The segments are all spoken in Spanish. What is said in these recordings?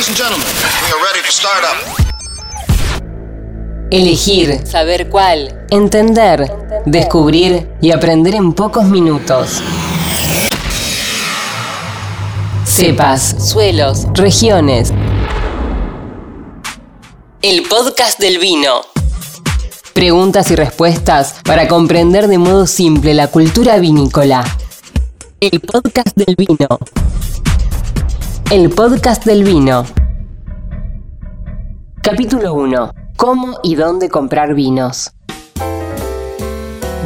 Ladies and gentlemen, we are ready. Elegir, saber cuál, entender, descubrir y aprender en pocos minutos. Cepas, suelos, regiones. El podcast del vino. Preguntas y respuestas para comprender de modo simple la cultura vinícola. El podcast del vino. El podcast del vino. Capítulo 1. ¿Cómo y dónde comprar vinos?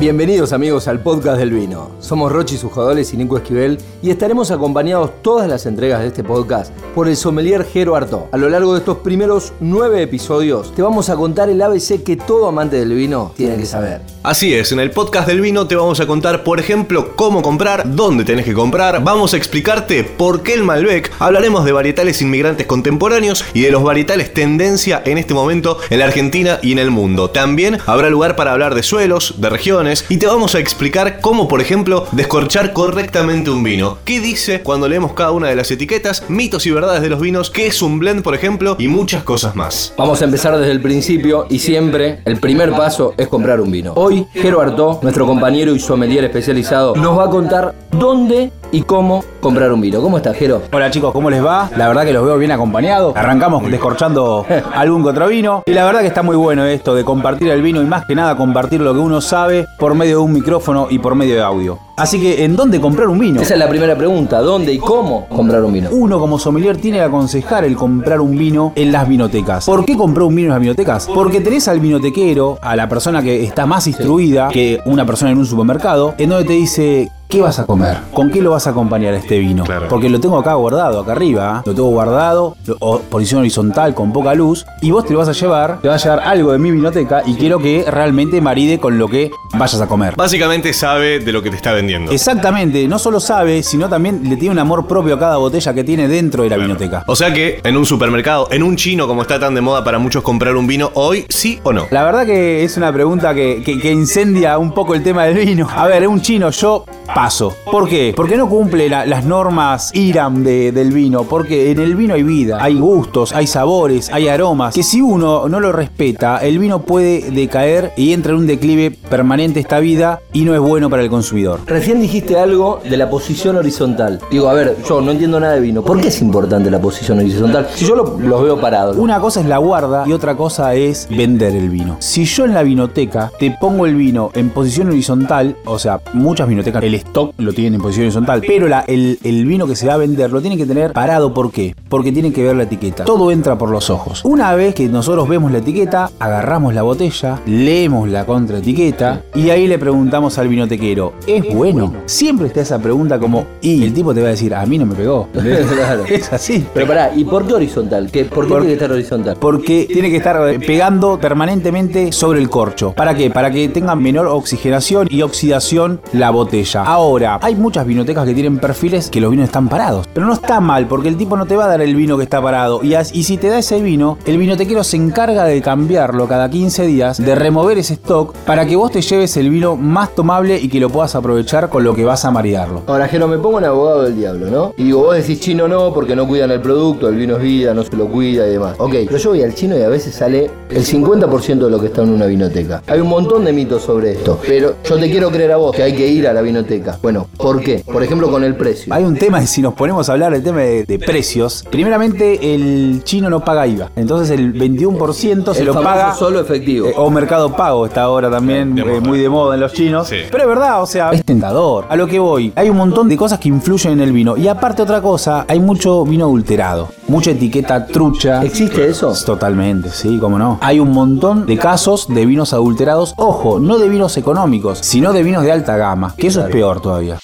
Bienvenidos amigos al podcast del vino. Somos Rochi Sujadoles y Nico Esquivel y estaremos acompañados todas las entregas de este podcast por el sommelier Jero Artó. A lo largo de estos primeros nueve episodios te vamos a contar el ABC que todo amante del vino tiene que saber. Así es, en el podcast del vino te vamos a contar, por ejemplo, cómo comprar, dónde tenés que comprar, vamos a explicarte por qué el Malbec, hablaremos de varietales inmigrantes contemporáneos y de los varietales tendencia en este momento en la Argentina y en el mundo. También habrá lugar para hablar de suelos, de regiones y te vamos a explicar cómo, por ejemplo, descorchar correctamente un vino. ¿Qué dice cuando leemos cada una de las etiquetas? Mitos y verdades de los vinos, qué es un blend, por ejemplo, y muchas cosas más. Vamos a empezar desde el principio y siempre el primer paso es comprar un vino. Hoy Jero Artó, nuestro compañero y sommelier especializado, nos va a contar dónde y cómo comprar un vino. ¿Cómo estás, Jero? Hola chicos, ¿cómo les va? La verdad que los veo bien acompañados. Arrancamos descorchando algún otro vino. Y la verdad que está muy bueno esto de compartir el vino y más que nada compartir lo que uno sabe por medio de un micrófono y por medio de audio. Así que, ¿en dónde comprar un vino? Esa es la primera pregunta. ¿Dónde y cómo comprar un vino? Uno como sommelier tiene que aconsejar el comprar un vino en las vinotecas. ¿Por qué comprar un vino en las vinotecas? Porque tenés al vinotequero, a la persona que está más instruida que una persona en un supermercado, en donde te dice ¿Qué vas a comer? ¿Con qué lo vas a acompañar este vino? Porque lo tengo acá guardado, acá arriba. ¿eh? Lo tengo guardado, o- posición horizontal, con poca luz. Y vos te lo vas a llevar, te vas a llevar algo de mi vinoteca y quiero que realmente maride con lo que vayas a comer. Básicamente sabe de lo que te está vendiendo. Exactamente, no solo sabe, sino también le tiene un amor propio a cada botella que tiene dentro de la vinoteca. O sea que en un supermercado, en un chino como está tan de moda para muchos comprar un vino hoy, sí o no. La verdad que es una pregunta que, que- que incendia un poco el tema del vino. A ver, un chino, yo paso. ¿Por qué? Porque no cumple la- las normas IRAM de- del vino. Porque en el vino hay vida, hay gustos, hay sabores, hay aromas. Que si uno no lo respeta, el vino puede decaer y entra en un declive permanente esta vida y no es bueno para el consumidor. Recién dijiste algo de la posición horizontal. Digo, a ver, yo no entiendo nada de vino. ¿Por qué es importante la posición horizontal? Si yo lo- los veo parados. Una cosa es la guarda y otra cosa es vender el vino. Si yo en la vinoteca te pongo el vino en posición horizontal, o sea, muchas vinotecas el stock lo tienen en posición horizontal, pero la- el, el vino que se va a vender lo tiene que tener parado. ¿Por qué? Porque tiene que ver la etiqueta. Todo entra por los ojos. Una vez que nosotros vemos la etiqueta, agarramos la botella, leemos la contraetiqueta y ahí le preguntamos al vinotequero, ¿es bueno? Siempre está esa pregunta como, y el tipo te va a decir, a mí no me pegó. Claro. Es así. Pero pará, ¿y por qué horizontal? ¿Qué, ¿Por qué Por- tiene que estar horizontal? Porque tiene que estar eh, pegando permanentemente sobre el corcho. ¿Para qué? Para que tenga menor oxigenación y oxidación la botella. Ahora, hay muchas vinotecas que tienen perfiles que los vinos están parados. Pero no está mal, porque el tipo no te va a dar el vino que está parado. Y, si te da ese vino, el vinotequero se encarga de cambiarlo cada 15 días, de remover ese stock, para que vos te lleves el vino más tomable y que lo puedas aprovechar con lo que vas a maridarlo. Ahora, Jero, me pongo en abogado del diablo, ¿no? Y vos decís chino no, porque no cuidan el producto, el vino es vida, no se lo cuida y demás. Ok, pero yo voy al chino y a veces sale el 50% de lo que está en una vinoteca. Hay un montón de mitos sobre esto, pero yo te quiero creer a vos que hay que ir a la vinoteca. Bueno, ¿por qué? Por ejemplo, con el precio. Hay un tema, y si nos ponemos a hablar del tema de, de precios, primeramente el chino no paga IVA. Entonces el 21% se El lo paga. solo efectivo. eh, o mercado pago está ahora también De eh, muy de moda en los chinos. Sí. Pero es verdad, o sea, es tentador. A lo que voy, hay un montón de cosas que influyen en el vino. Y aparte otra cosa, hay mucho vino adulterado. Mucha etiqueta trucha. ¿Existe eso? Totalmente, sí, cómo no. Hay un montón de casos de vinos adulterados, ojo, no de vinos económicos, sino de vinos de alta gama, que eso es peor todavía.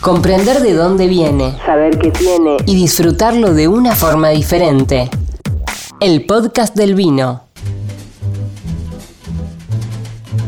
Comprender de dónde viene, saber qué tiene y disfrutarlo de una forma diferente. El podcast del vino.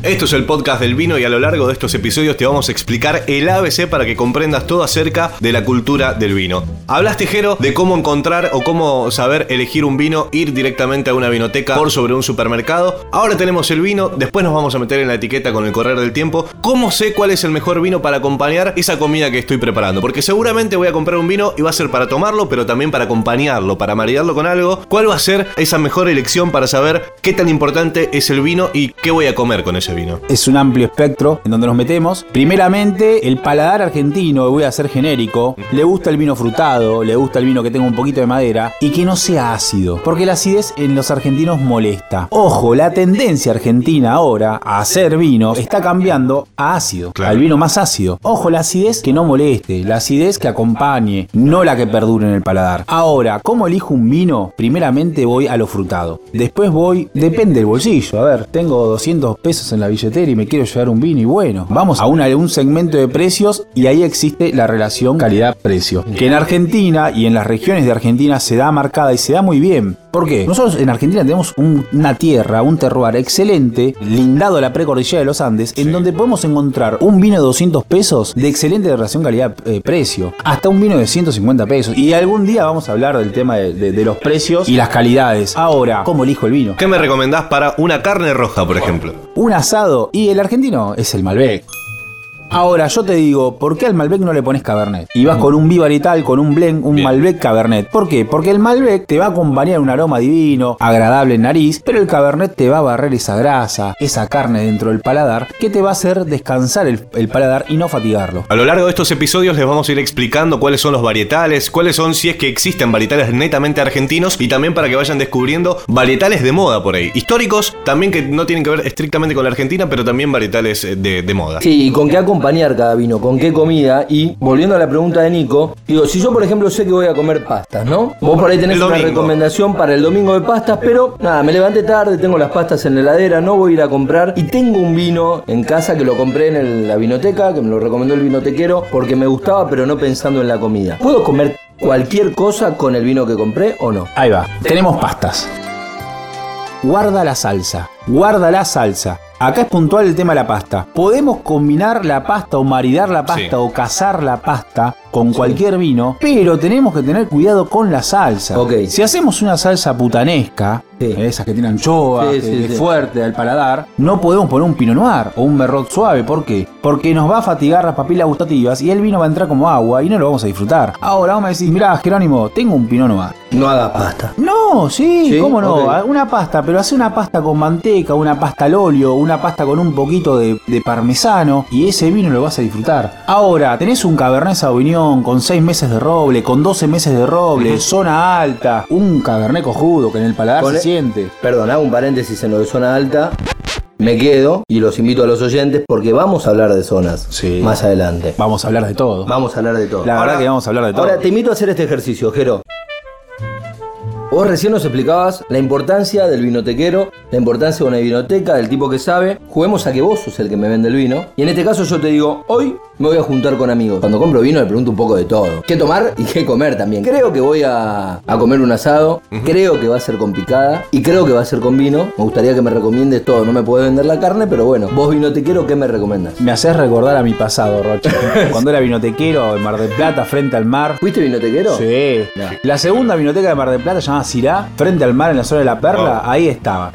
Esto es el podcast del vino y a lo largo de estos episodios te vamos a explicar el ABC para que comprendas todo acerca de la cultura del vino. Hablaste, Jero, de cómo encontrar o cómo saber elegir un vino, ir directamente a una vinoteca por sobre un supermercado. Ahora tenemos el vino, después nos vamos a meter en la etiqueta con el correr del tiempo. ¿Cómo sé cuál es el mejor vino para acompañar esa comida que estoy preparando? Porque seguramente voy a comprar un vino y va a ser para tomarlo, pero también para acompañarlo, para maridarlo con algo. ¿Cuál va a ser esa mejor elección para saber qué tan importante es el vino y qué voy a comer con ese vino? Es un amplio espectro en donde nos metemos. Primeramente, el paladar argentino, voy a ser genérico, le gusta el vino frutado, le gusta el vino que tenga un poquito de madera y que no sea ácido, porque la acidez en los argentinos molesta. Ojo, la tendencia argentina ahora a hacer vino está cambiando a ácido, Claro. al vino más ácido. Ojo, la acidez que no moleste, la acidez que acompañe, no la que perdure en el paladar. Ahora, ¿cómo elijo un vino? Primeramente voy a lo frutado. Después voy, depende del bolsillo. A ver, tengo 200 pesos en la billetera y me quiero llevar un vino y bueno, vamos a un segmento de precios y ahí existe la relación calidad-precio. Que en Argentina y en las regiones de Argentina se da marcada y se da muy bien. ¿Por qué? Nosotros en Argentina tenemos un- una tierra, un terroir excelente, lindado a la precordillera de los Andes, en donde podemos encontrar un vino de 200 pesos de excelente relación calidad-precio, hasta un vino de 150 pesos. Y algún día vamos a hablar del tema de, de- de los precios y las calidades. Ahora, ¿cómo elijo el vino? ¿Qué me recomendás para una carne roja, por ejemplo? Un asado y el argentino es el Malbec. Ahora, yo te digo, ¿por qué al Malbec no le pones Cabernet? Y vas con un Vivarital, con un Blend, un Bien. Malbec Cabernet. ¿Por qué? Porque el Malbec te va a acompañar un aroma divino, agradable en nariz, pero el Cabernet te va a barrer esa grasa, esa carne dentro del paladar, que te va a hacer descansar el, el paladar y no fatigarlo. A lo largo de estos episodios les vamos a ir explicando cuáles son los varietales, cuáles son si es que existen varietales netamente argentinos y también para que vayan descubriendo varietales de moda por ahí. Históricos, también que no tienen que ver estrictamente con la Argentina, pero también varietales eh, de, de moda. Sí, y con qué acompañar cada vino, con qué comida. Y volviendo a la pregunta de Nico, digo, si yo por ejemplo sé que voy a comer pastas, ¿no? Vos por ahí tenés una recomendación para el domingo de pastas, pero nada, me levanté tarde, tengo las pastas en la heladera, no voy a ir a comprar. Y tengo un vino en casa que lo compré en el- la vinoteca, que me lo recomendó el vinotequero, porque me gustaba, pero no pensando en la comida. ¿Puedo comer cualquier cosa con el vino que compré o no? Ahí va. Tenemos pastas. Guarda la salsa. Guarda la salsa. Acá es puntual el tema de la pasta. Podemos combinar la pasta o maridar la pasta Sí. o cazar la pasta con cualquier vino, pero tenemos que tener cuidado con la salsa. Ok. Si hacemos una salsa putanesca, Sí. esas que tienen anchoa, Sí, que, es fuerte al paladar, no podemos poner un pinot noir o un merlot suave. ¿Por qué? Porque nos va a fatigar las papilas gustativas y el vino va a entrar como agua y no lo vamos a disfrutar. Ahora vamos a decir, mirá, Jerónimo, tengo un pinot noir. No haga pasta. No, sí, cómo no. ok. Una pasta, pero hace una pasta con manteca, una pasta al óleo, una pasta con un poquito de, de parmesano y ese vino lo vas a disfrutar. Ahora, tenés un Cabernet Sauvignon con 6 meses de roble, con 12 meses de roble, zona alta, un Cabernet cojudo que en el paladar Con se siente. Perdón, hago un paréntesis en lo de zona alta. Me quedo y los invito a los oyentes porque vamos a hablar de zonas Sí. más adelante. Vamos a hablar de todo. Vamos a hablar de todo. La Ahora- verdad que vamos a hablar de todo. Ahora te invito a hacer este ejercicio, Jero. Vos recién nos explicabas la importancia del vinotequero, la importancia de una vinoteca, del tipo que sabe. Juguemos a que vos sos el que me vende el vino. Y en este caso yo te digo, hoy me voy a juntar con amigos. Cuando compro vino le pregunto un poco de todo. ¿Qué tomar y qué comer también? Creo que voy a, a comer un asado, creo que va a ser con picada y creo que va a ser con vino. Me gustaría que me recomiendes todo. No me puedes vender la carne, pero bueno, vos vinotequero, ¿qué me recomendas? Me haces recordar a mi pasado, Rocha. Cuando era vinotequero en Mar del Plata, frente al mar. ¿Fuiste vinotequero? Sí. No. La segunda vinoteca de Mar del Plata, llamada Cirá, frente al mar en la zona de la Perla, ahí estaba.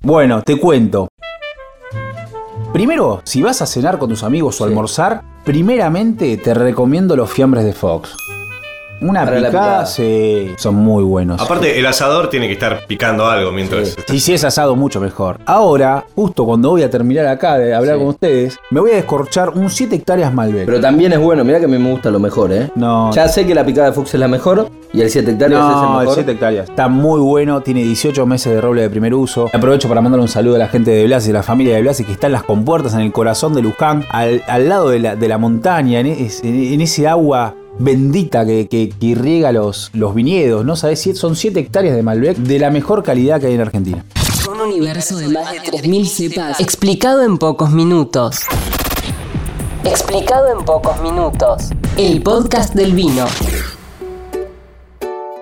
Bueno, te cuento. Primero, si vas a cenar con tus amigos o Sí. almorzar, primeramente te recomiendo los fiambres de Fox. Una Para la picada, picada. sí, son muy buenos. Aparte, el asador tiene que estar picando algo mientras. Y si es asado, mucho mejor. Ahora, justo cuando voy a terminar acá de hablar Sí. con ustedes, me voy a descorchar un 7 hectáreas Malbec. Pero también es bueno, mirá que a mí me gusta lo mejor, ¿eh? no, Ya sé que la picada de Fox es la mejor y el 7 hectáreas es el No, el mejor. 7 hectáreas. Está muy bueno, tiene 18 meses de roble de primer uso. Aprovecho para mandar un saludo a la gente de Blasi, a la familia de Blasi que está en las compuertas, en el corazón de Luján, al, al lado de la, de la montaña, en, es- en ese agua bendita que, que- que irriega los, los viñedos, ¿no? ¿Sabes? Son 7 hectáreas de Malbec de la mejor calidad que hay en Argentina. Un universo de más de 3.000 cepas explicado en pocos minutos. Explicado en pocos minutos. El podcast del vino.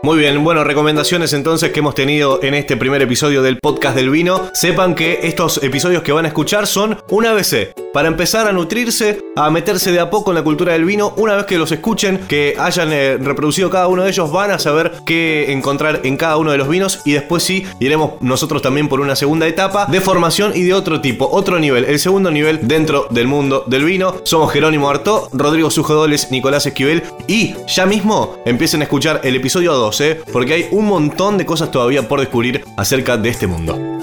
Muy bien, bueno, recomendaciones entonces que hemos tenido en este primer episodio del podcast del vino. Sepan que estos episodios que van a escuchar son un ABC para empezar a nutrirse, a meterse de a poco en la cultura del vino. Una vez que los escuchen, que hayan eh, reproducido cada uno de ellos, van a saber qué encontrar en cada uno de los vinos y después sí iremos nosotros también por una segunda etapa de formación y de otro tipo, otro nivel, el segundo nivel dentro del mundo del vino. Somos Jerónimo Artó, Rodrigo Sujodoles, Nicolás Esquivel y ya mismo empiecen a escuchar el episodio 2 porque hay un montón de cosas todavía por descubrir acerca de este mundo.